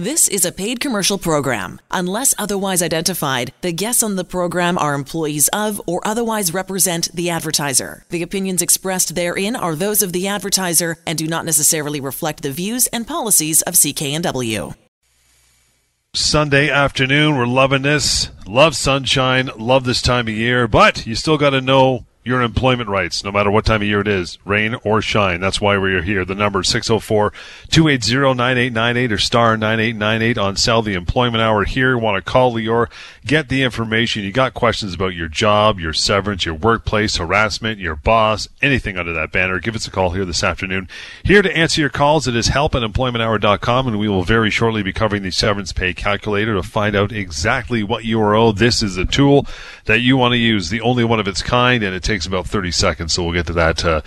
This is a paid commercial program. Unless otherwise identified, the guests on the program are employees of or otherwise represent the advertiser. The opinions expressed therein are those of the advertiser and do not necessarily reflect the views and policies of CKNW. Sunday afternoon, we're loving this. Love sunshine, love this time of year, but you still got to know your employment rights, no matter what time of year it is, rain or shine. That's why we're here. The number 604-280-9898 or star 9898 on cell the Employment Hour here. Want to call Lior, get the information. You got questions about your job, your severance, your workplace, harassment, your boss, anything under that banner. Give us a call here this afternoon. Here to answer your calls, it is help at employmenthour.com and we will very shortly be covering the severance pay calculator to find out exactly what you are owed. This is a tool that you want to use, the only one of its kind, and it takes about 30 seconds. So we'll get to that uh,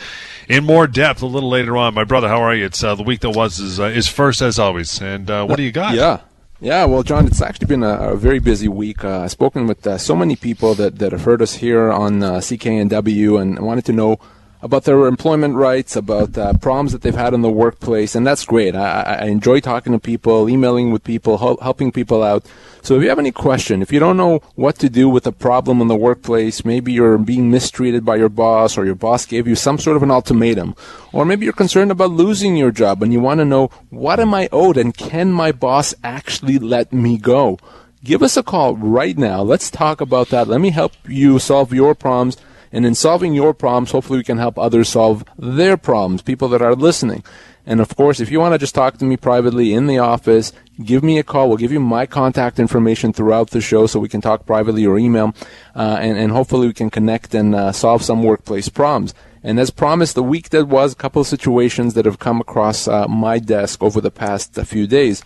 in more depth a little later on. My brother, how are you? It's uh, the week that was is, uh, is first as always. And uh, what do you got? Yeah. Yeah, well, John, it's actually been a, a very busy week. Uh, I've spoken with uh, so many people that, that have heard us here on CKNW and wanted to know about their employment rights, about uh, problems that they've had in the workplace, and that's great. I, I enjoy talking to people, emailing with people, help, helping people out. So if you have any question, if you don't know what to do with a problem in the workplace, maybe you're being mistreated by your boss, or your boss gave you some sort of an ultimatum, or maybe you're concerned about losing your job and you want to know what am I owed and can my boss actually let me go? Give us a call right now. Let's talk about that. Let me help you solve your problems and in solving your problems, hopefully we can help others solve their problems, people that are listening. And of course, if you want to just talk to me privately in the office, give me a call. We'll give you my contact information throughout the show so we can talk privately or email. Uh, and, and hopefully we can connect and uh, solve some workplace problems. And as promised, the week that was, a couple of situations that have come across uh, my desk over the past few days.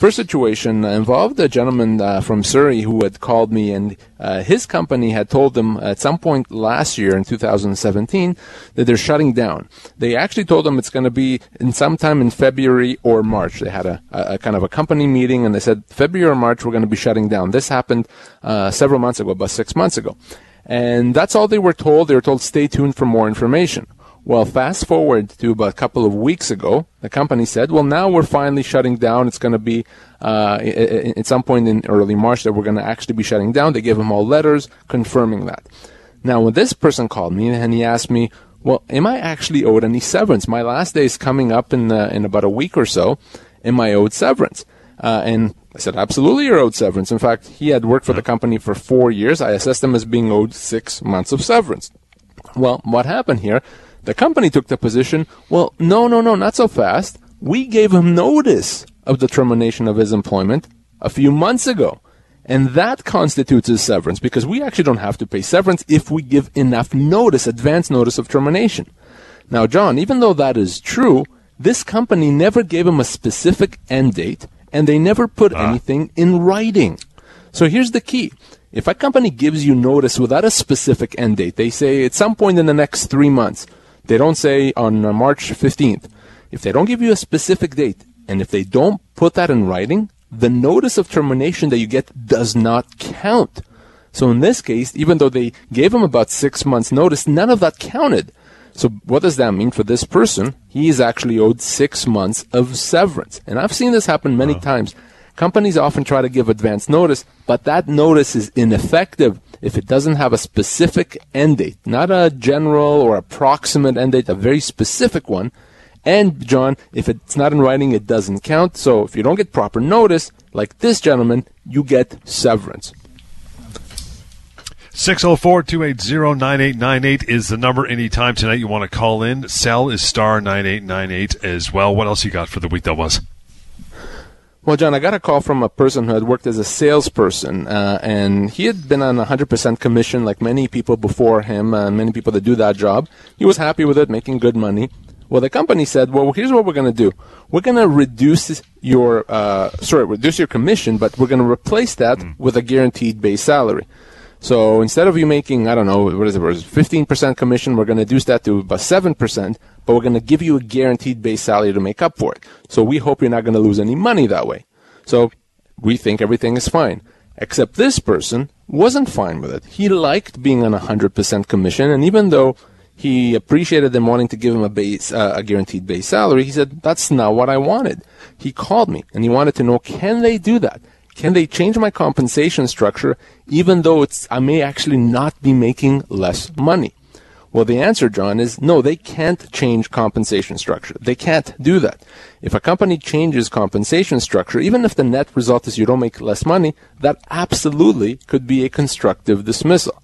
First situation involved a gentleman uh, from Surrey who had called me, and uh, his company had told them at some point last year in 2017 that they're shutting down. They actually told them it's going to be in sometime in February or March. They had a, a, a, kind of a company meeting, and they said February or March we're going to be shutting down. This happened uh, several months ago, about six months ago, and that's all they were told. They were told stay tuned for more information. Well, fast forward to about a couple of weeks ago, the company said, well, now we're finally shutting down. It's going to be uh, at some point in early March that we're going to actually be shutting down. They gave them all letters confirming that. Now, when this person called me and he asked me, well, am I actually owed any severance? My last day is coming up in, uh, in about a week or so. Am I owed severance? Uh, and I said, absolutely, you're owed severance. In fact, he had worked for the company for four years. I assessed him as being owed six months of severance. Well, what happened here? The company took the position, well, no, no, no, not so fast. We gave him notice of the termination of his employment a few months ago. And that constitutes his severance because we actually don't have to pay severance if we give enough notice, advance notice of termination. Now, John, even though that is true, this company never gave him a specific end date and they never put ah. anything in writing. So here's the key. If a company gives you notice without a specific end date, they say at some point in the next three months, they don't say on uh, March 15th. If they don't give you a specific date, and if they don't put that in writing, the notice of termination that you get does not count. So in this case, even though they gave him about six months notice, none of that counted. So what does that mean for this person? He is actually owed six months of severance. And I've seen this happen many wow. times. Companies often try to give advance notice, but that notice is ineffective if it doesn't have a specific end date, not a general or approximate end date, a very specific one. And John, if it's not in writing, it doesn't count. So if you don't get proper notice, like this gentleman, you get severance. 604 280 9898 is the number anytime tonight you want to call in. Cell is star 9898 as well. What else you got for the week that was? Well, John, I got a call from a person who had worked as a salesperson, uh, and he had been on 100% commission like many people before him, and many people that do that job. He was happy with it, making good money. Well, the company said, well, here's what we're going to do. We're going to reduce your, uh, sorry, reduce your commission, but we're going to replace that mm. with a guaranteed base salary. So instead of you making, I don't know, what is it, 15% commission, we're going to reduce that to about 7%, but we're going to give you a guaranteed base salary to make up for it. So we hope you're not going to lose any money that way. So we think everything is fine. Except this person wasn't fine with it. He liked being on 100% commission, and even though he appreciated them wanting to give him a base, uh, a guaranteed base salary. He said, that's not what I wanted. He called me and he wanted to know, can they do that? Can they change my compensation structure even though it's, I may actually not be making less money? Well, the answer, John, is no, they can't change compensation structure. They can't do that. If a company changes compensation structure, even if the net result is you don't make less money, that absolutely could be a constructive dismissal.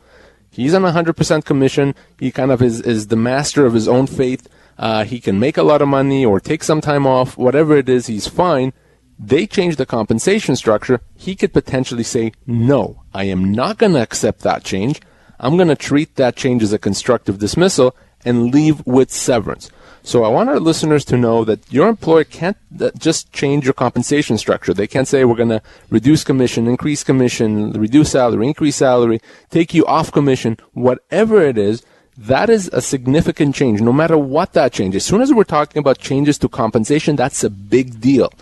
He's on 100% commission. He kind of is, is the master of his own fate. Uh, he can make a lot of money or take some time off, whatever it is, he's fine. They change the compensation structure. He could potentially say, no, I am not going to accept that change. I'm going to treat that change as a constructive dismissal and leave with severance. So I want our listeners to know that your employer can't just change your compensation structure. They can't say we're going to reduce commission, increase commission, reduce salary, increase salary, take you off commission, whatever it is. That is a significant change, no matter what that change. As soon as we're talking about changes to compensation, that's a big deal.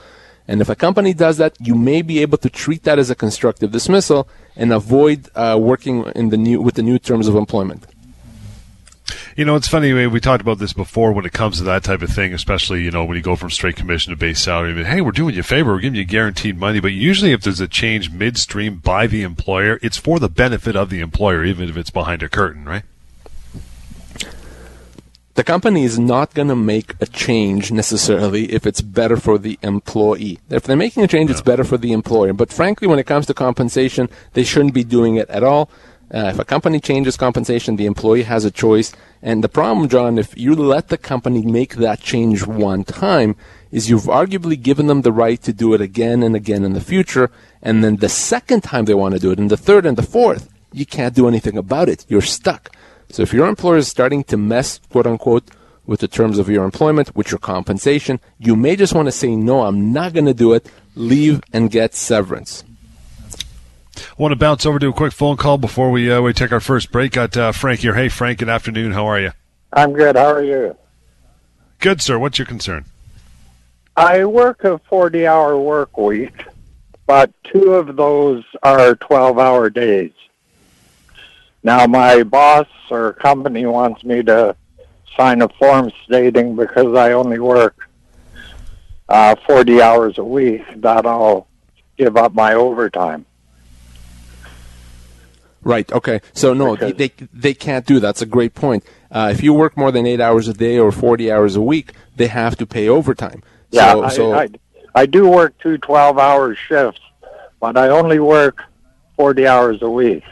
And if a company does that, you may be able to treat that as a constructive dismissal and avoid uh, working in the new with the new terms of employment. You know, it's funny. We talked about this before when it comes to that type of thing, especially, you know, when you go from straight commission to base salary. But, hey, we're doing you a favor. We're giving you guaranteed money. But usually if there's a change midstream by the employer, it's for the benefit of the employer, even if it's behind a curtain, right? The company is not going to make a change necessarily if it's better for the employee. If they're making a change, yeah. it's better for the employer. But frankly, when it comes to compensation, they shouldn't be doing it at all. Uh, if a company changes compensation, the employee has a choice. And the problem, John, if you let the company make that change one time, is you've arguably given them the right to do it again and again in the future. And then the second time they want to do it, and the third and the fourth, you can't do anything about it. You're stuck. So if your employer is starting to mess, quote unquote, with the terms of your employment, with your compensation, you may just want to say, no, I'm not going to do it, leave and get severance. I want to bounce over to a quick phone call before we uh, we take our first break. Got uh, Frank here. Hey, Frank. Good afternoon. How are you? I'm good. How are you? Good, sir. What's your concern? I work a 40-hour work week, but two of those are 12-hour days. Now, my boss or company wants me to sign a form stating because I only work uh, 40 hours a week that I'll give up my overtime. Right. Okay. So no, because they they can't do that. That's a great point. Uh, if you work more than eight hours a day or 40 hours a week, they have to pay overtime. Yeah, I, so I, I do work two 12-hour shifts, but I only work 40 hours a week.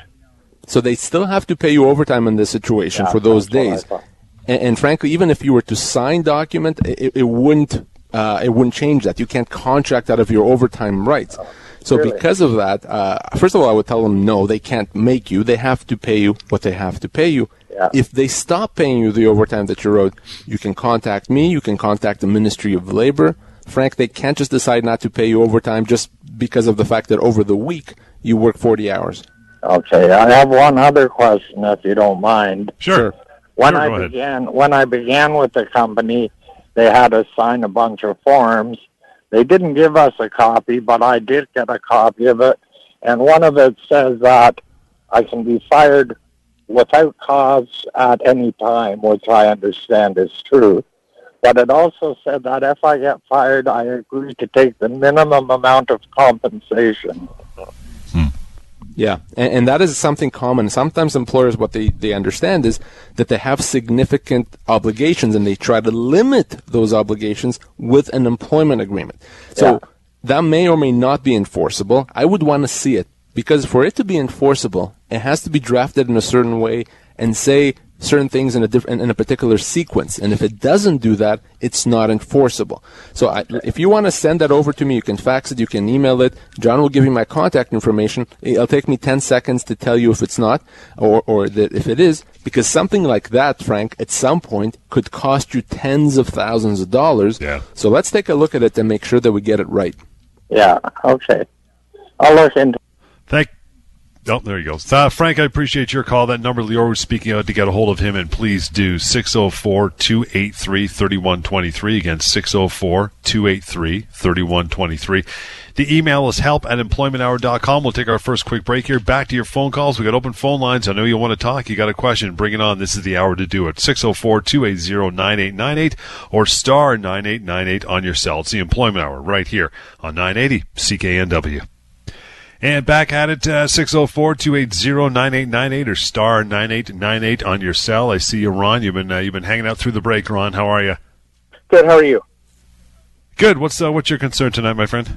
So they still have to pay you overtime in this situation yeah, for those days. And, and, frankly, even if you were to sign document, it, it wouldn't uh, it wouldn't change that. You can't contract out of your overtime rights. Oh, so really? because of that, uh, first of all, I would tell them no, they can't make you. They have to pay you what they have to pay you. Yeah. If they stop paying you the overtime that you owed, you can contact me. You can contact the Ministry of Labor. Frank, they can't just decide not to pay you overtime just because of the fact that over the week you work 40 hours. Okay, I have one other question, if you don't mind. Sure. When sure, I began, ahead. when I began with the company, they had us sign a bunch of forms. They didn't give us a copy, but I did get a copy of it, and one of it says that I can be fired without cause at any time, which I understand is true. But it also said that if I get fired, I agree to take the minimum amount of compensation. Yeah, and, and, that is something common. Sometimes employers, what they, they understand is that they have significant obligations and they try to limit those obligations with an employment agreement. So yeah. that may or may not be enforceable. I would want to see it because for it to be enforceable, it has to be drafted in a certain way and say certain things in a different in a particular sequence. And if it doesn't do that it's not enforceable. So I, if you want to send that over to me you can fax it you can email it. John will give you my contact information. It'll take me 10 seconds to tell you if it's not or, or that if it is because something like that frank at some point could cost you tens of thousands of dollars. Yeah. so let's take a look at it and make sure that we get it right. Yeah okay. I'll look into thank Oh, there you go. Uh, Frank, I appreciate your call. That number Lior was speaking out to get a hold of him, and please do 604 283 3123. Again, 604 283 3123. The email is help at employmenthour.com. We'll take our first quick break here. Back to your phone calls. We got open phone lines. I know you want to talk. You got a question. Bring it on. This is the hour to do it. 604 280 9898 or star 9898 on your cell. It's the employment hour right here on 980 CKNW. And back at it, uh, 604 280 9898 or star 9898 on your cell. I see you, Ron. You've been, uh, you've been hanging out through the break, Ron. How are you? Good. How are you? Good. What's, uh, what's your concern tonight, my friend?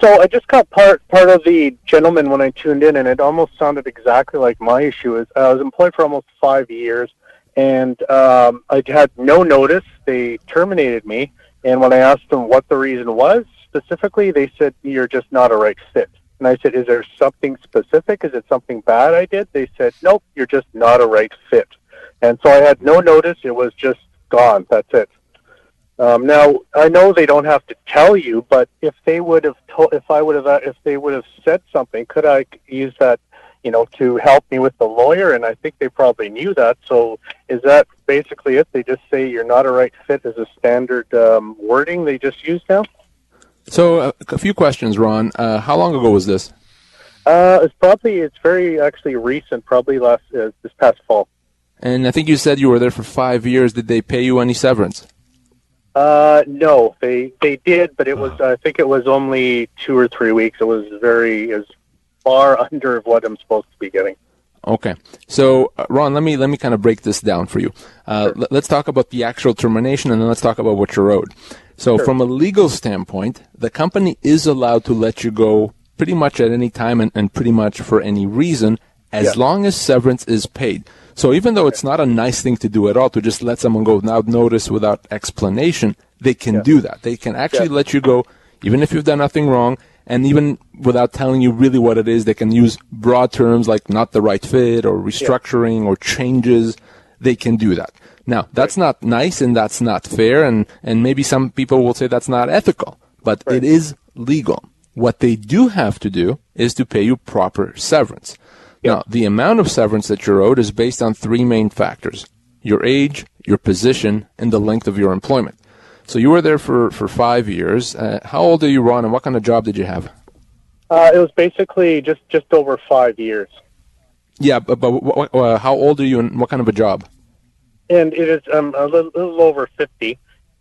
So I just got part part of the gentleman when I tuned in, and it almost sounded exactly like my issue. Is I was employed for almost five years, and um, I had no notice. They terminated me, and when I asked them what the reason was specifically, they said you're just not a right fit. And I said, Is there something specific? Is it something bad I did? They said, Nope, you're just not a right fit. And so I had no notice. It was just gone. That's it. Um, now I know they don't have to tell you, but if they would have told, if I would have, if they would have said something, could I use that, you know, to help me with the lawyer? And I think they probably knew that. So is that basically it? They just say you're not a right fit as a standard um, wording they just use now. So uh, a few questions, Ron. Uh, how long ago was this? Uh, it's probably it's very actually recent, probably last uh, this past fall. And I think you said you were there for five years. Did they pay you any severance? Uh, no, they they did, but it was I think it was only two or three weeks. It was very as far under of what I'm supposed to be getting. Okay, so uh, Ron, let me let me kind of break this down for you. Uh, sure. Let's talk about the actual termination, and then let's talk about what you're owed. So, sure. from a legal standpoint, the company is allowed to let you go pretty much at any time and, and pretty much for any reason, as yeah. long as severance is paid. So, even though it's not a nice thing to do at all to just let someone go without notice, without explanation, they can yeah. do that. They can actually yeah. let you go, even if you've done nothing wrong, and even without telling you really what it is, they can use broad terms like not the right fit or restructuring or changes. They can do that. Now, that's right. not nice and that's not fair, and, and maybe some people will say that's not ethical, but right. it is legal. What they do have to do is to pay you proper severance. Yep. Now, the amount of severance that you're owed is based on three main factors your age, your position, and the length of your employment. So you were there for, for five years. Uh, how old are you, Ron, and what kind of job did you have? Uh, it was basically just, just over five years. Yeah, but, but uh, how old are you and what kind of a job? and it is um, a little, little over fifty,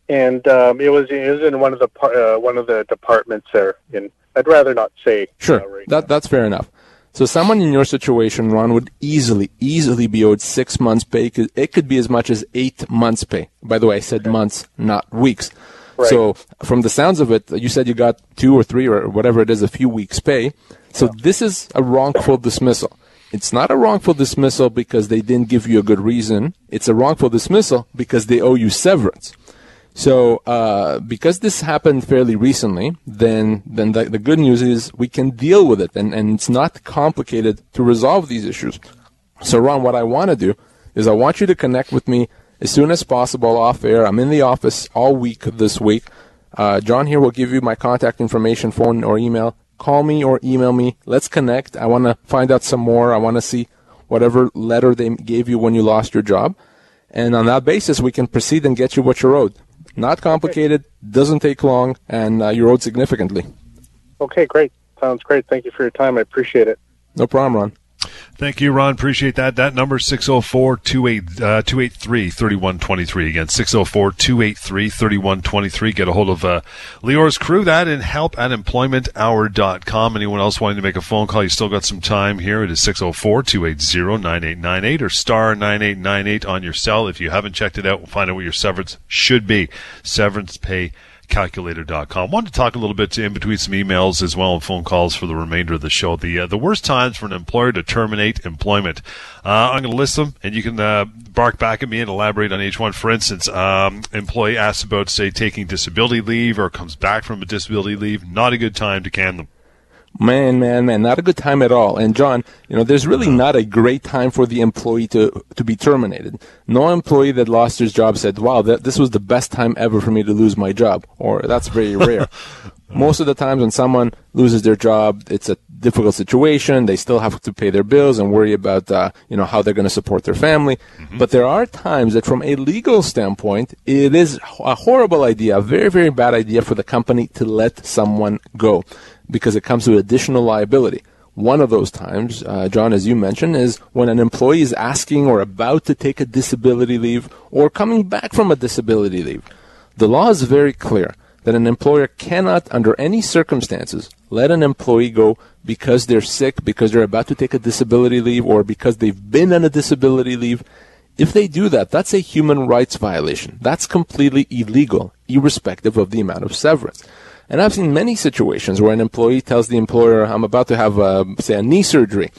and um, it was it was in one of the uh, one of the departments there. And I'd rather not say. Sure, right that that's fair enough. So someone in your situation, Ron, would easily, easily be owed six months pay. It could be as much as eight months pay. By the way, I said okay. months, not weeks. Right. So from the sounds of it, you said you got two or three or whatever it is, a few weeks pay. So yeah. this is a wrongful dismissal. It's not a wrongful dismissal because they didn't give you a good reason. It's a wrongful dismissal because they owe you severance. So, uh, because this happened fairly recently, then then the, the, good news is we can deal with it, and, and it's not complicated to resolve these issues. So, Ron, what I want to do is I want you to connect with me as soon as possible off air. I'm in the office all week this week. Uh, John here will give you my contact information, phone or email call me or email me. Let's connect. I want to find out some more. I want to see whatever letter they gave you when you lost your job. And on that basis, we can proceed and get you what you're owed. Not complicated, doesn't take long, and uh, you're owed significantly. Okay, great. Sounds great. Thank you for your time. I appreciate it. No problem, Ron. Thank you, Ron. Appreciate that. That number 604 283 3123. Again, 604 283 3123. Get a hold of uh, Lior's crew. That and help at employmenthour.com. Anyone else wanting to make a phone call, you still got some time here. It is 604 280 9898 or star 9898 on your cell. If you haven't checked it out, we'll find out what your severance should be. Severance pay calculator.com. Wanted to talk a little bit in between some emails as well and phone calls for the remainder of the show. The uh, the worst times for an employer to terminate employment. Uh, I'm going to list them, and you can uh, bark back at me and elaborate on each one. For instance, um, employee asks about say taking disability leave or comes back from a disability leave. Not a good time to can them. Man, man, man, not a good time at all. And John, you know, there's really not a great time for the employee to, to be terminated. No employee that lost his job said, wow, that, this was the best time ever for me to lose my job. Or that's very rare. Most of the times when someone loses their job, it's a difficult situation. They still have to pay their bills and worry about, uh, you know, how they're going to support their family. Mm-hmm. But there are times that from a legal standpoint, it is a horrible idea, a very, very bad idea for the company to let someone go because it comes with additional liability. One of those times, uh, John, as you mentioned, is when an employee is asking or about to take a disability leave or coming back from a disability leave. The law is very clear that an employer cannot, under any circumstances, let an employee go because they're sick, because they're about to take a disability leave, or because they've been on a disability leave. If they do that, that's a human rights violation. That's completely illegal, irrespective of the amount of severance. And I've seen many situations where an employee tells the employer, I'm about to have, a, say, a knee surgery,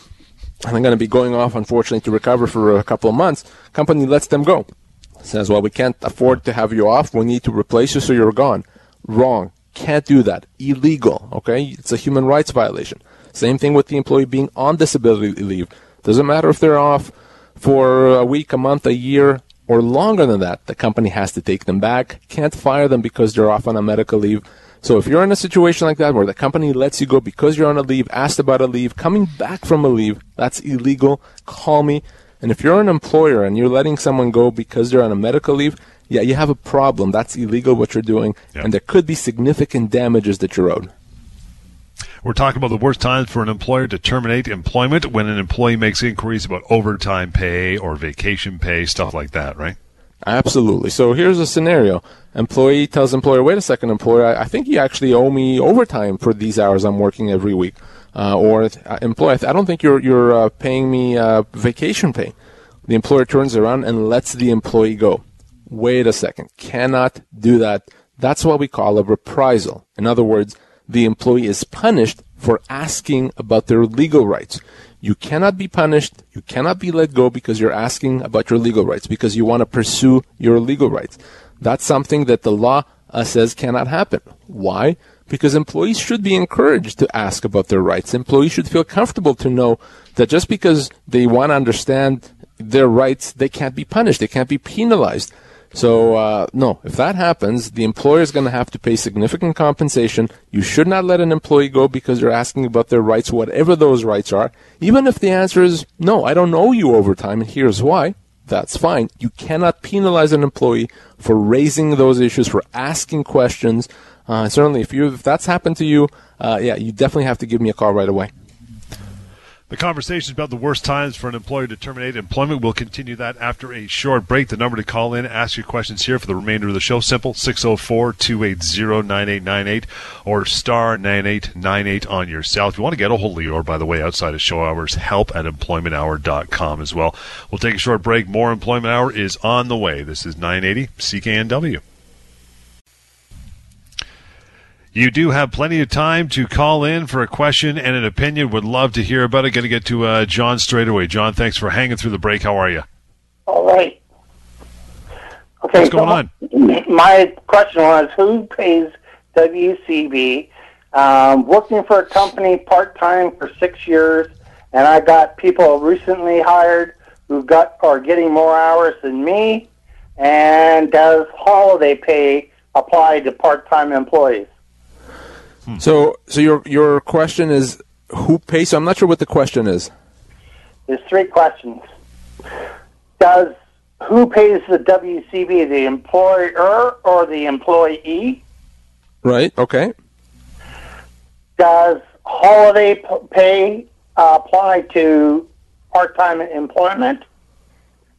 and I'm going to be going off, unfortunately, to recover for a couple of months. Company lets them go. Says, well, we can't afford to have you off. We need to replace you so you're gone. Wrong. Can't do that. Illegal. Okay? It's a human rights violation. Same thing with the employee being on disability leave. Doesn't matter if they're off for a week, a month, a year, or longer than that. The company has to take them back. Can't fire them because they're off on a medical leave. So if you're in a situation like that where the company lets you go because you're on a leave, asked about a leave, coming back from a leave, that's illegal. Call me. And if you're an employer and you're letting someone go because they're on a medical leave, yeah, you have a problem. That's illegal what you're doing, yeah. and there could be significant damages that you're owed. We're talking about the worst times for an employer to terminate employment when an employee makes inquiries about overtime pay or vacation pay, stuff like that, right? Absolutely. So here's a scenario. Employee tells employer, wait a second, employer, I, I think you actually owe me overtime for these hours I'm working every week. Uh, or uh, employer, I don't think you're, you're uh, paying me uh, vacation pay. The employer turns around and lets the employee go wait a second, cannot do that. That's what we call a reprisal. In other words, the employee is punished for asking about their legal rights. You cannot be punished, you cannot be let go because you're asking about your legal rights, because you want to pursue your legal rights. That's something that the law uh, says cannot happen. Why? Because employees should be encouraged to ask about their rights. Employees should feel comfortable to know that just because they want to understand their rights, they can't be punished, they can't be penalized. So, uh, no, if that happens, the employer is going to have to pay significant compensation. You should not let an employee go because they're asking about their rights, whatever those rights are. Even if the answer is, no, I don't owe you overtime, and here's why. That's fine. You cannot penalize an employee for raising those issues, for asking questions. Uh, certainly, if you if that's happened to you, uh, yeah, you definitely have to give me a call right away. The conversation about the worst times for an employer to terminate employment. We'll continue that after a short break. The number to call in, ask your questions here for the remainder of the show. Simple 604 280 9898 or star 9898 on your cell. If you want to get a hold of Lior, by the way, outside of show hours, help at employmenthour.com as well. We'll take a short break. More Employment Hour is on the way. This is 980 CKNW. You do have plenty of time to call in for a question and an opinion. Would love to hear about it. Going to get to uh, John straight away. John, thanks for hanging through the break. How are you? All right. Okay. What's going on? My question was who pays WCB? Um, working for a company part time for six years, and I got people recently hired who got are getting more hours than me. And does holiday pay apply to part time employees? Hmm. So, so your your question is who pays? So I'm not sure what the question is. There's three questions. Does who pays the WCB, the employer or the employee? Right. Okay. Does holiday pay uh, apply to part-time employment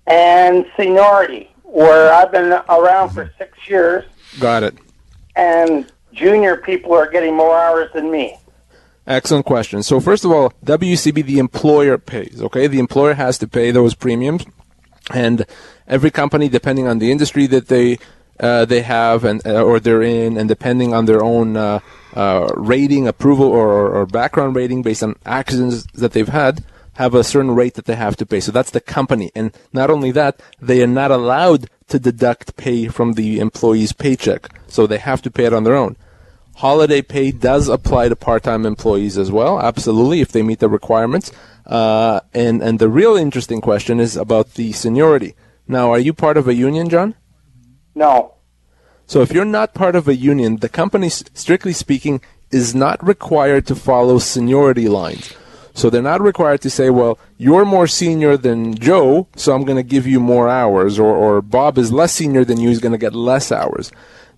and seniority? Where I've been around for six years. Got it. And junior people are getting more hours than me? Excellent question. So first of all, WCB, the employer pays, okay? The employer has to pay those premiums. And every company, depending on the industry that they uh, they have and uh, or they're in, and depending on their own uh, uh rating, approval, or, or, background rating based on accidents that they've had, have a certain rate that they have to pay. So that's the company. And not only that, they are not allowed to deduct pay from the employee's paycheck. So they have to pay it on their own. Holiday pay does apply to part-time employees as well, absolutely, if they meet the requirements. Uh, and and the real interesting question is about the seniority. Now, are you part of a union, John? No. So if you're not part of a union, the company, strictly speaking, is not required to follow seniority lines. So they're not required to say, well, you're more senior than Joe, so I'm going to give you more hours, or, or Bob is less senior than you, he's going to get less hours.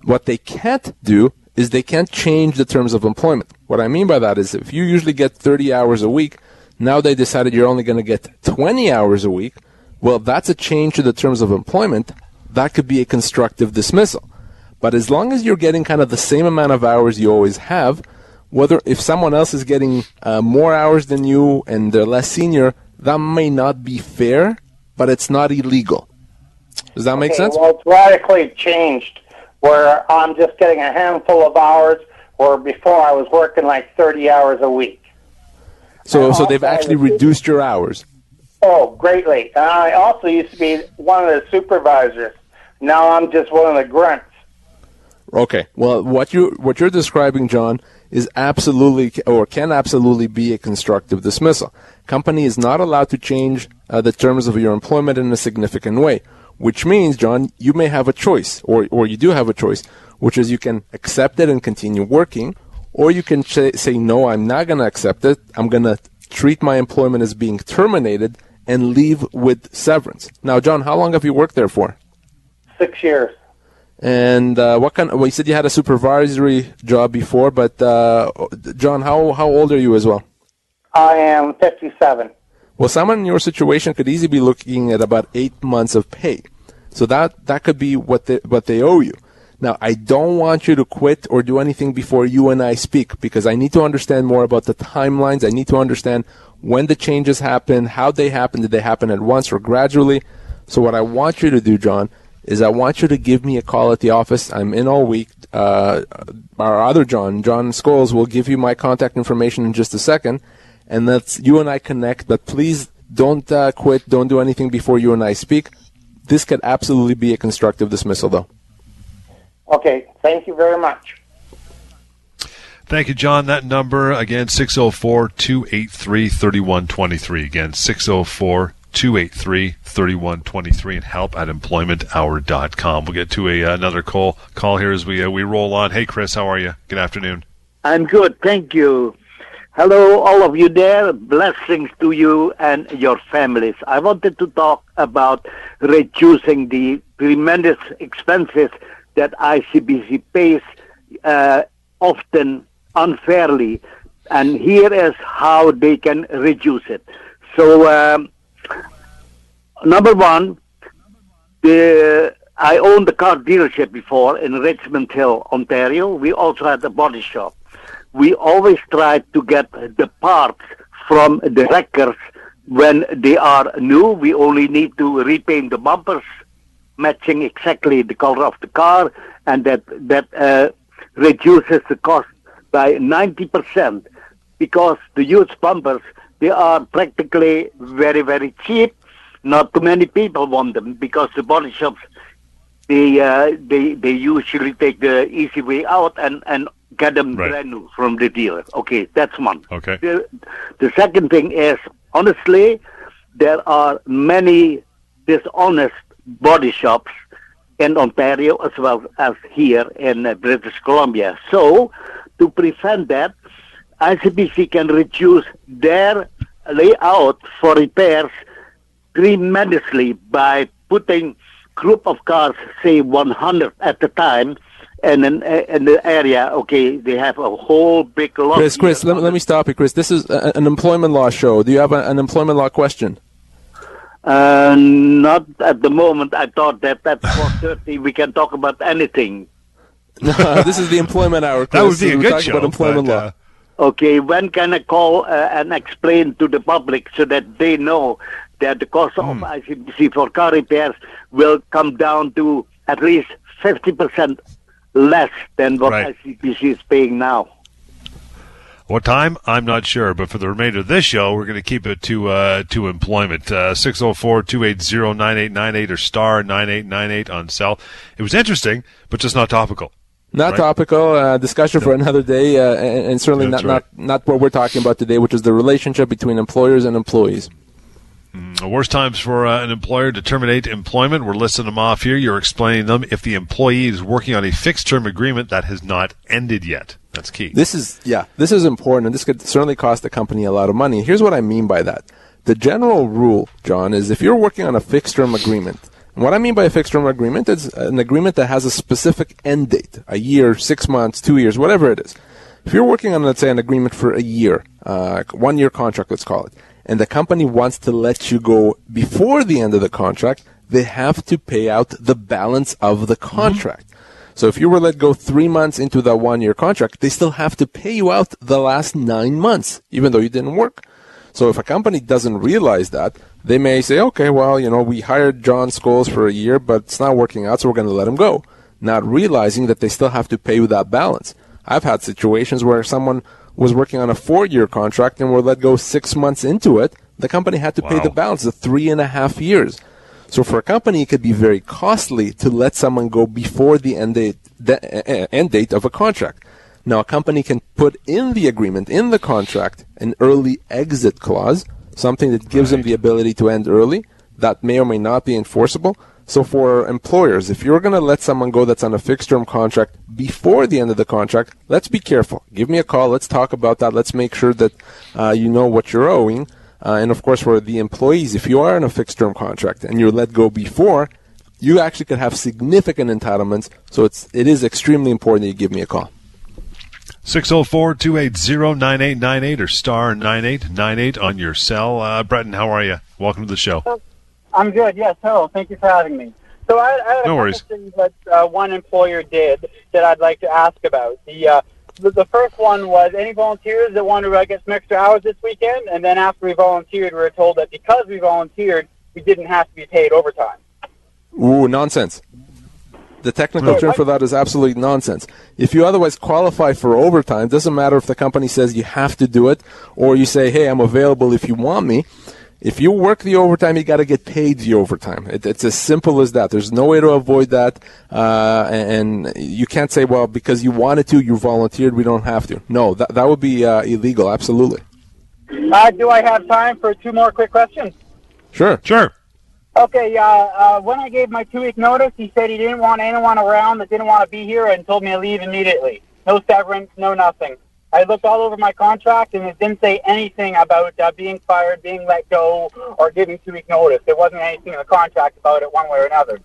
What they can't do is they can't change the terms of employment. What I mean by that is if you usually get 30 hours a week, now they decided you're only going to get 20 hours a week, well, that's a change to the terms of employment. That could be a constructive dismissal. But as long as you're getting kind of the same amount of hours you always have, whether if someone else is getting uh, more hours than you and they're less senior, that may not be fair, but it's not illegal. Does that make Okay, sense? Well, it's radically changed where I'm just getting a handful of hours, where before I was working like 30 hours a week. So, and so they've actually reduced your hours. Oh, greatly. And I also used to be one of the supervisors. Now I'm just one of the grunts. Okay. Well, what you what you're describing, John, is absolutely or can absolutely be a constructive dismissal. Company is not allowed to change uh, the terms of your employment in a significant way, which means, John, you may have a choice, or or you do have a choice, which is you can accept it and continue working, or you can ch- say no, I'm not going to accept it. I'm going to treat my employment as being terminated and leave with severance. Now, John, how long have you worked there for? Six years. And uh, what kind? Well, you said you had a supervisory job before, but uh, John, how how old are you as well? I am 57. Well, someone in your situation could easily be looking at about eight months of pay, so that that could be what they what they owe you. Now, I don't want you to quit or do anything before you and I speak because I need to understand more about the timelines. I need to understand when the changes happen, how they happen, did they happen at once or gradually. So, what I want you to do, John, is I want you to give me a call at the office. I'm in all week. Uh, our other John, John Scholes, will give you my contact information in just a second, and that's you and I connect. But please don't uh, quit. Don't do anything before you and I speak. This could absolutely be a constructive dismissal, though. Okay, thank you very much. Thank you, John. That number, again, 604 283 3123. Again, 604 283 3123 and help at employmenthour.com. We'll get to a, uh, another call call here as we, uh, we roll on. Hey, Chris, how are you? Good afternoon. I'm good, thank you. Hello, all of you there. Blessings to you and your families. I wanted to talk about reducing the tremendous expenses that ICBC pays uh, often unfairly, and here is how they can reduce it. So, um, number one, the I owned a car dealership before in Richmond Hill, Ontario. We also had a body shop. We always tried to get the parts from the wreckers when they are new. We only need to repaint the bumpers, matching exactly the color of the car, and that that uh, reduces the cost by ninety percent because the used bumpers they are practically very very cheap. Not too many people want them because the body shops they uh, they they usually take the easy way out and and get them Right. brand new from the dealer. Okay, that's one. Okay. The, the second thing is honestly, there are many dishonest body shops in Ontario as well as here in uh, British Columbia. So, to prevent that, ICBC can reduce their layout for repairs tremendously by putting group of cars, say 100 at a time, and in, in the area, okay, they have a whole big lot. Chris, Chris, let, me- let me stop you, Chris. This is a, an employment law show. Do you have a, an employment law question? Uh, not at the moment. I thought that at 4.30 we can talk about anything. this is the employment hour. Chris. That would be a We're good show. about employment but, law. uh, Okay, when can I call uh, and explain to the public so that they know that the cost of ICBC for car repairs will come down to at least 50% less than what Right. ICBC is paying now? What time? I'm not sure, but for the remainder of this show, we're going to keep it to uh, to employment. Uh, 604-280-9898 or star 9898 on cell. It was interesting, but just not topical. Not Right. topical. Uh, discussion for another day, uh, and, and certainly That's not, not not what we're talking about today, which is the relationship between employers and employees. The worst times for uh, an employer to terminate employment. We're listing them off here. You're explaining them if the employee is working on a fixed term agreement that has not ended yet. That's key. This is yeah, this is important, and this could certainly cost the company a lot of money. Here's what I mean by that. The general rule, John, is if you're working on a fixed term agreement, and what I mean by a fixed term agreement is an agreement that has a specific end date, a year, six months, two years, whatever it is. If you're working on, let's say, an agreement for a year, uh, one year contract, let's call it, and the company wants to let you go before the end of the contract, they have to pay out the balance of the contract. Mm-hmm. So if you were let go three months into that one year contract, they still have to pay you out the last nine months, even though you didn't work. So if a company doesn't realize that, they may say, okay, well, you know, we hired John Scholes for a year, but it's not working out, so we're going to let him go. Not realizing that they still have to pay you that balance. I've had situations where someone was working on a four year contract and were let go six months into it. The company had to wow. pay the balance of three and a half years. So for a company, it could be very costly to let someone go before the end date, the eh, end date of a contract. Now, a company can put in the agreement, in the contract, an early exit clause, something that gives right. them the ability to end early. That may or may not be enforceable. So for employers, if you're going to let someone go that's on a fixed term contract before the end of the contract, let's be careful. Give me a call. Let's talk about that. Let's make sure that uh, you know what you're owing. Uh, and of course, for the employees, if you are in a fixed term contract and you're let go before, you actually could have significant entitlements. So it's it is extremely important that you give me a call. 604-280-9898 or star 9898 on your cell. Uh, Breton, how are you? Welcome to the show. I'm good. Yes, hello. Thank you for having me. So I, I had a no couple things that uh, one employer did that I'd like to ask about. The uh, the, the first one was any volunteers that wanted to get some extra hours this weekend, and then after we volunteered, we were told that because we volunteered, we didn't have to be paid overtime. Ooh, nonsense. The technical term for that is absolute nonsense. If you otherwise qualify for overtime, doesn't matter if the company says you have to do it or you say, "Hey, I'm available if you want me." If you work the overtime, you got to get paid the overtime. It, it's as simple as that. There's no way to avoid that, uh, and you can't say, "Well, because you wanted to, you volunteered, we don't have to." No, that that would be uh, illegal. Absolutely. Uh, do I have time for two more quick questions? Sure. Sure. Okay, uh, uh, when I gave my two-week notice, he said he didn't want anyone around that didn't want to be here and told me to leave immediately. No severance, no nothing. I looked all over my contract, and it didn't say anything about uh, being fired, being let go, or giving two-week notice. There wasn't anything in the contract about it one way or another.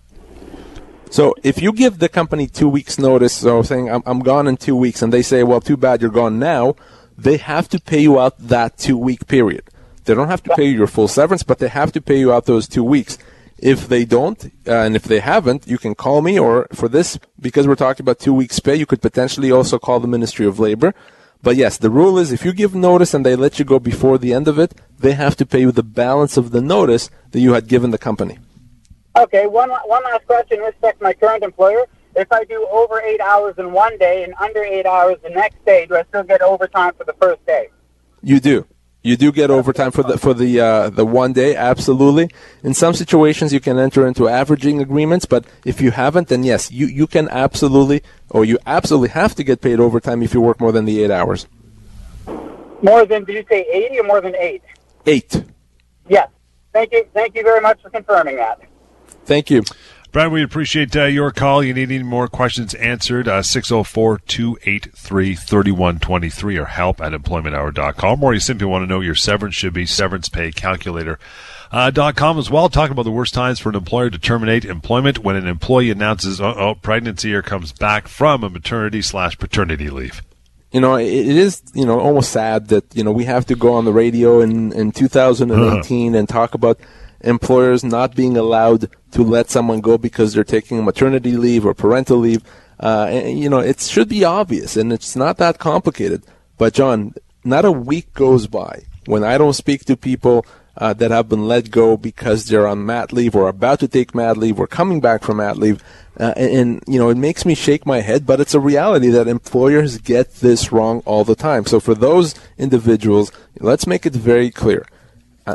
So if you give the company two weeks notice, so saying I'm, I'm gone in two weeks, and they say, well, too bad you're gone now, they have to pay you out that two week period. They don't have to pay you your full severance, but they have to pay you out those two weeks. If they don't, uh, and if they haven't, you can call me, or for this, because we're talking about two weeks pay, you could potentially also call the Ministry of Labor. But yes, the rule is if you give notice and they let you go before the end of it, they have to pay you the balance of the notice that you had given the company. Okay, one, one last question. Respect to my current employer. If I do over eight hours in one day and under eight hours the next day, do I still get overtime for the first day? You do. You do get overtime for the for the uh, the one day, absolutely. In some situations, you can enter into averaging agreements, but if you haven't, then yes, you, you can absolutely, or you absolutely have to get paid overtime if you work more than the eight hours. More than did you say eighty or more than eight? Eight. Yes. Thank you. Thank you very much for confirming that. Thank you. Brad, we appreciate uh, your call. You need any more questions answered, uh, 604 283 3123 or help at employmenthour.com. Or you simply want to know your severance should be severancepaycalculator. Uh, dot com as well, talking about the worst times for an employer to terminate employment when an employee announces, oh, pregnancy or comes back from a maternity slash paternity leave you know, it is, you know, almost sad that, you know, we have to go on the radio in, in 2018 uh-huh. and talk about employers not being allowed to let someone go because they're taking maternity leave or parental leave. Uh, and, you know, it should be obvious, and it's not that complicated. But John, not a week goes by when I don't speak to people uh, that have been let go because they're on mat leave or about to take mat leave or coming back from mat leave. Uh, and, and, you know, it makes me shake my head, but it's a reality that employers get this wrong all the time. So for those individuals, let's make it very clear.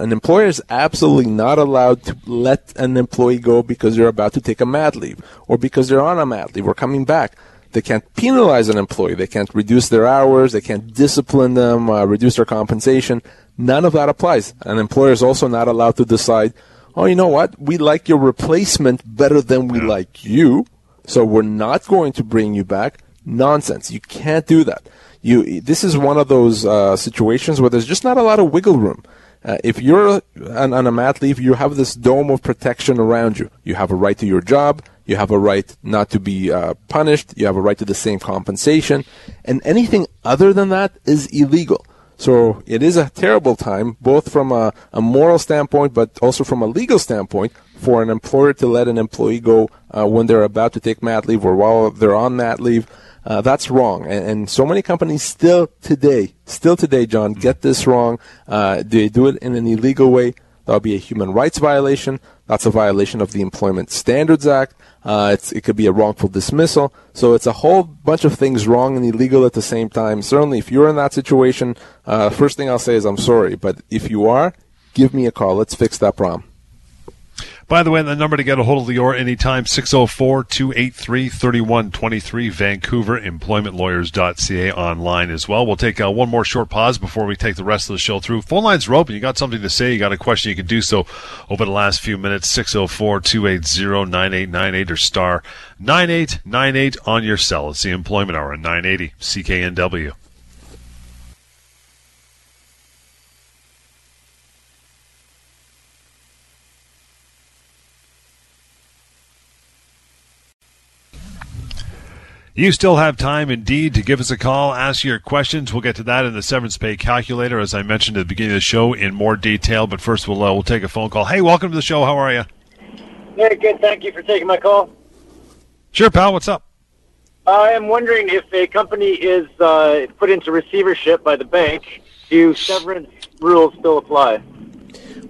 An employer is absolutely not allowed to let an employee go because they're about to take a mat leave or because they're on a mat leave or coming back. They can't penalize an employee. They can't reduce their hours. They can't discipline them, uh, reduce their compensation. None of that applies. An employer is also not allowed to decide, oh, you know what? We like your replacement better than we like you, so we're not going to bring you back. Nonsense. You can't do that. You, this is one of those uh, situations where there's just not a lot of wiggle room. Uh, if you're on, a mat leave, you have this dome of protection around you. You have a right to your job. You have a right not to be uh, punished. You have a right to the same compensation. And anything other than that is illegal. So it is a terrible time, both from a, a, moral standpoint, but also from a legal standpoint, for an employer to let an employee go uh, when they're about to take mat leave or while they're on mat leave. Uh, that's wrong. And, and, so many companies still today, still today, John, get this wrong. Uh, they do it in an illegal way. That'll be a human rights violation. That's a violation of the Employment Standards Act. Uh, it could be a wrongful dismissal. So it's a whole bunch of things wrong and illegal at the same time. Certainly, if you're in that situation, uh, first thing I'll say is I'm sorry. But if you are, give me a call. Let's fix that problem. By the way, the number to get a hold of Lior anytime, 604-283-3123, Vancouver, employmentlawyers.ca online as well. We'll take uh, one more short pause before we take the rest of the show through. Phone lines are open. You got something to say, you got a question, you can do so over the last few minutes, 604-280-9898 or star 9898 on your cell. It's the Employment Hour at 980 CKNW. You still have time, indeed, to give us a call, ask your questions. We'll get to that in the severance pay calculator, as I mentioned at the beginning of the show, in more detail. But first, we'll uh, we'll take a phone call. Hey, welcome to the show. How are you? Very good. Thank you for taking my call. Sure, pal. What's up? I am wondering if a company is uh, put into receivership by the bank, do severance rules still apply?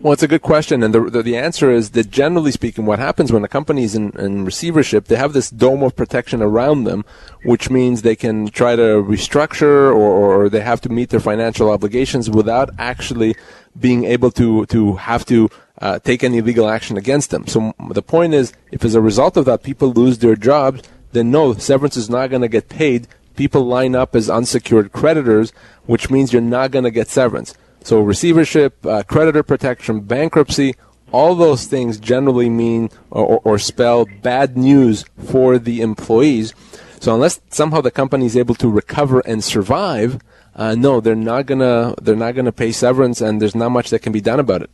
Well, it's a good question, and the, the, the answer is that generally speaking, what happens when a company is in, in receivership, they have this dome of protection around them, which means they can try to restructure or, or they have to meet their financial obligations without actually being able to to have to uh, take any legal action against them. So the point is, if as a result of that people lose their jobs, then no, severance is not going to get paid. People line up as unsecured creditors, which means you're not going to get severance. So receivership, uh, creditor protection, bankruptcy, all those things generally mean or, or, spell bad news for the employees. So unless somehow the company is able to recover and survive, uh, no, they're not gonna they're not gonna pay severance, and there's not much that can be done about it.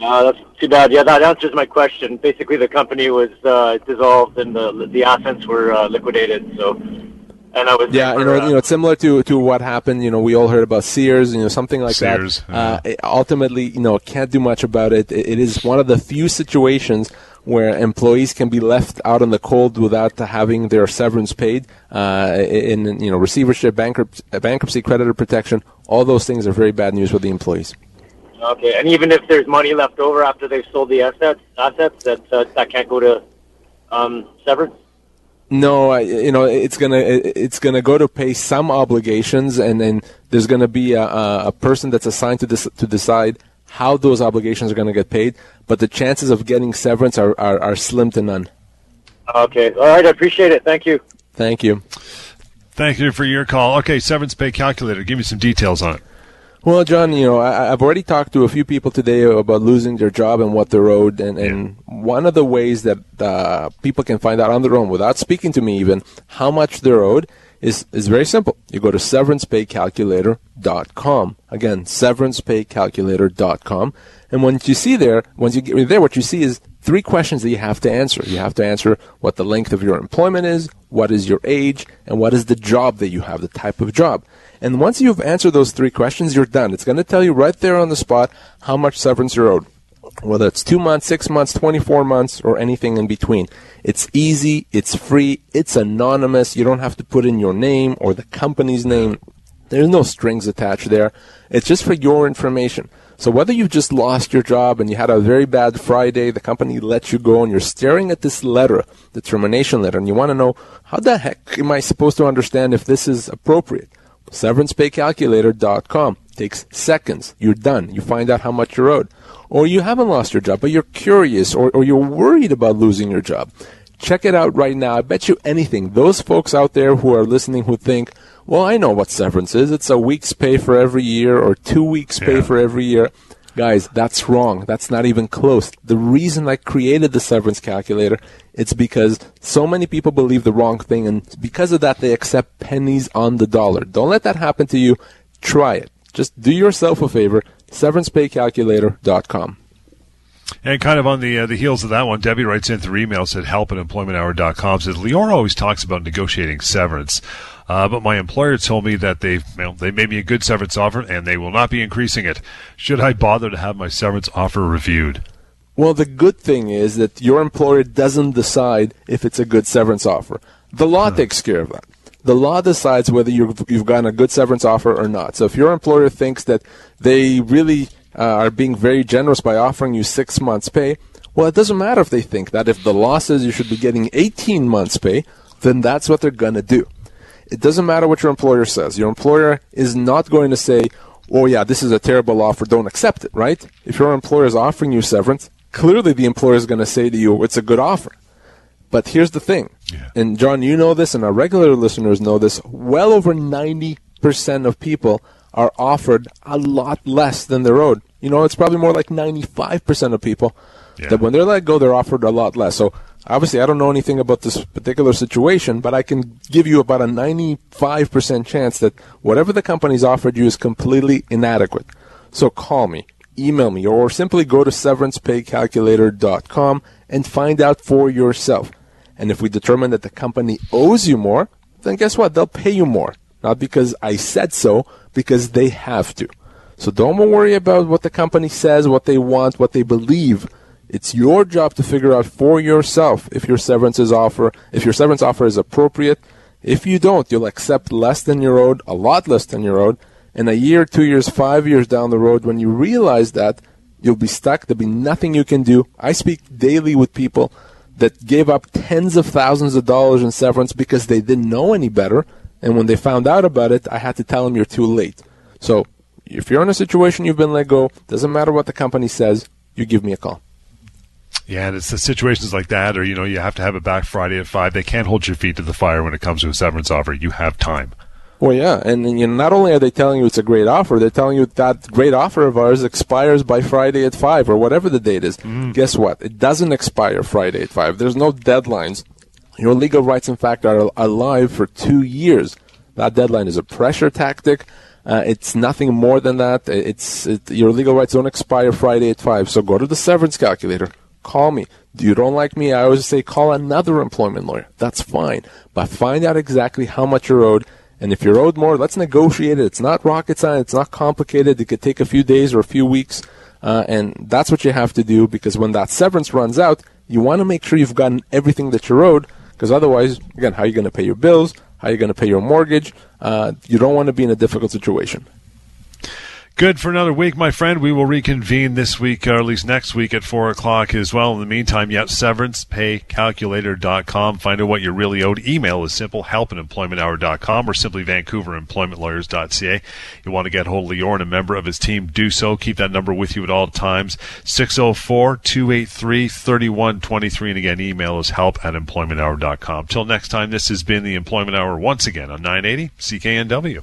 Uh, that's too bad. Yeah, that answers my question. Basically, the company was uh, dissolved and the the assets were uh, liquidated. So and I was yeah, you know, you know, it's similar to to what happened. You know, we all heard about Sears, you know, something like Sears, that. Uh, ultimately, you know, can't do much about it. it. It is one of the few situations where employees can be left out in the cold without having their severance paid. Uh, in you know, receivership, bankruptcy, bankruptcy, creditor protection, all those things are very bad news for the employees. Okay, and even if there's money left over after they've sold the assets, assets that uh, that can't go to um, severance. No, you know it's gonna it's gonna go to pay some obligations, and then there's gonna be a, a person that's assigned to this to decide how those obligations are gonna get paid. But the chances of getting severance are, are, are slim to none. Okay, all right, I appreciate it. Thank you. Thank you. Thank you for your call. Okay, severance pay calculator. Give me some details on it. Well, John, you know, I, have already talked to a few people today about losing their job and what they're owed, and, and one of the ways that uh, people can find out on their own, without speaking to me even, how much they're owed is is very simple. You go to severancepaycalculator.com. Again, severancepaycalculator.com, and once you see there, once you get there, what you see is three questions that you have to answer. You have to answer what the length of your employment is, what is your age, and what is the job that you have, the type of job. And once you've answered those three questions, you're done. It's going to tell you right there on the spot how much severance you're owed. Whether it's two months, six months, 24 months, or anything in between. It's easy, it's free, it's anonymous. You don't have to put in your name or the company's name. There's no strings attached there. It's just for your information. So whether you've just lost your job and you had a very bad Friday, the company let you go, and you're staring at this letter, the termination letter, and you want to know how the heck am I supposed to understand if this is appropriate? SeverancePayCalculator.com. Takes seconds. You're done. You find out how much you're owed. Or you haven't lost your job, but you're curious or, or you're worried about losing your job. Check it out right now. I bet you anything. Those folks out there who are listening who think, well, I know what severance is. It's a week's pay for every year or two weeks pay for every year. Guys, that's wrong. That's not even close. The reason I created the severance calculator, it's because so many people believe the wrong thing and because of that they accept pennies on the dollar. Don't let that happen to you. Try it. Just do yourself a favor. severancepaycalculator.com. And kind of on the uh, the heels of that one, Debbie writes in through email, said help at employmenthour.com, says Lior always talks about negotiating severance. Uh, but my employer told me that they well, they made me a good severance offer and they will not be increasing it. Should I bother to have my severance offer reviewed? Well, the good thing is that your employer doesn't decide if it's a good severance offer. The law takes care of that. The law decides whether you've, you've gotten a good severance offer or not. So if your employer thinks that they really uh, are being very generous by offering you six months' pay, well, it doesn't matter if they think that. If the law says you should be getting 18 months' pay, then that's what they're going to do. It doesn't matter what your employer says. Your employer is not going to say, oh, yeah, this is a terrible offer, don't accept it, right? If your employer is offering you severance, clearly the employer is going to say to you, it's a good offer. But here's the thing, yeah. and John, you know this, and our regular listeners know this. Well over 90% of people are offered a lot less than they're owed. You know, it's probably more like 95% of people yeah. that when they're let go, they're offered a lot less. So obviously, I don't know anything about this particular situation, but I can give you about a 95% chance that whatever the company's offered you is completely inadequate. So call me, email me, or simply go to severancepaycalculator.com and find out for yourself. And if we determine that the company owes you more, then guess what? They'll pay you more. Not because I said so, because they have to. So don't worry about what the company says, what they want, what they believe. It's your job to figure out for yourself if your severance is offer, if your severance offer is appropriate. If you don't, you'll accept less than you're owed, a lot less than you're owed. And a year, two years, five years down the road, when you realize that, you'll be stuck. There'll be nothing you can do. I speak daily with people that gave up tens of thousands of dollars in severance because they didn't know any better and when they found out about it, I had to tell them you're too late. So if you're in a situation you've been let go, doesn't matter what the company says, you give me a call. Yeah, and it's the situations like that, or you know, you have to have it back Friday at five. They can't hold your feet to the fire when it comes to a severance offer. You have time. Well, yeah, and, and you know, not only are they telling you it's a great offer, they're telling you that great offer of ours expires by Friday at five or whatever the date is. Mm. Guess what? It doesn't expire Friday at five. There's no deadlines your legal rights, in fact, are alive for two years. That deadline is a pressure tactic. Uh, it's nothing more than that. It's it, your legal rights don't expire Friday at five. So go to the severance calculator. Call me. You don't like me? I always say call another employment lawyer. That's fine, but find out exactly how much you're owed. And if you're owed more, let's negotiate it. It's not rocket science. It's not complicated. It could take a few days or a few weeks. Uh, and that's what you have to do because when that severance runs out, you want to make sure you've gotten everything that you're owed because otherwise, again, how are you going to pay your bills? How are you going to pay your mortgage? Uh, you don't want to be in a difficult situation. Good for another week, my friend. We will reconvene this week, or at least next week at 4 o'clock as well. In the meantime, yet severancepaycalculator.com. Find out what you're really owed. Email is simple, help at employmenthour.com or simply vancouveremploymentlawyers.ca. You want to get hold of Lior and a member of his team, do so. Keep that number with you at all times. 604-283-3123. And again, email is help at employmenthour.com. Till next time, this has been the Employment Hour once again on 980 CKNW.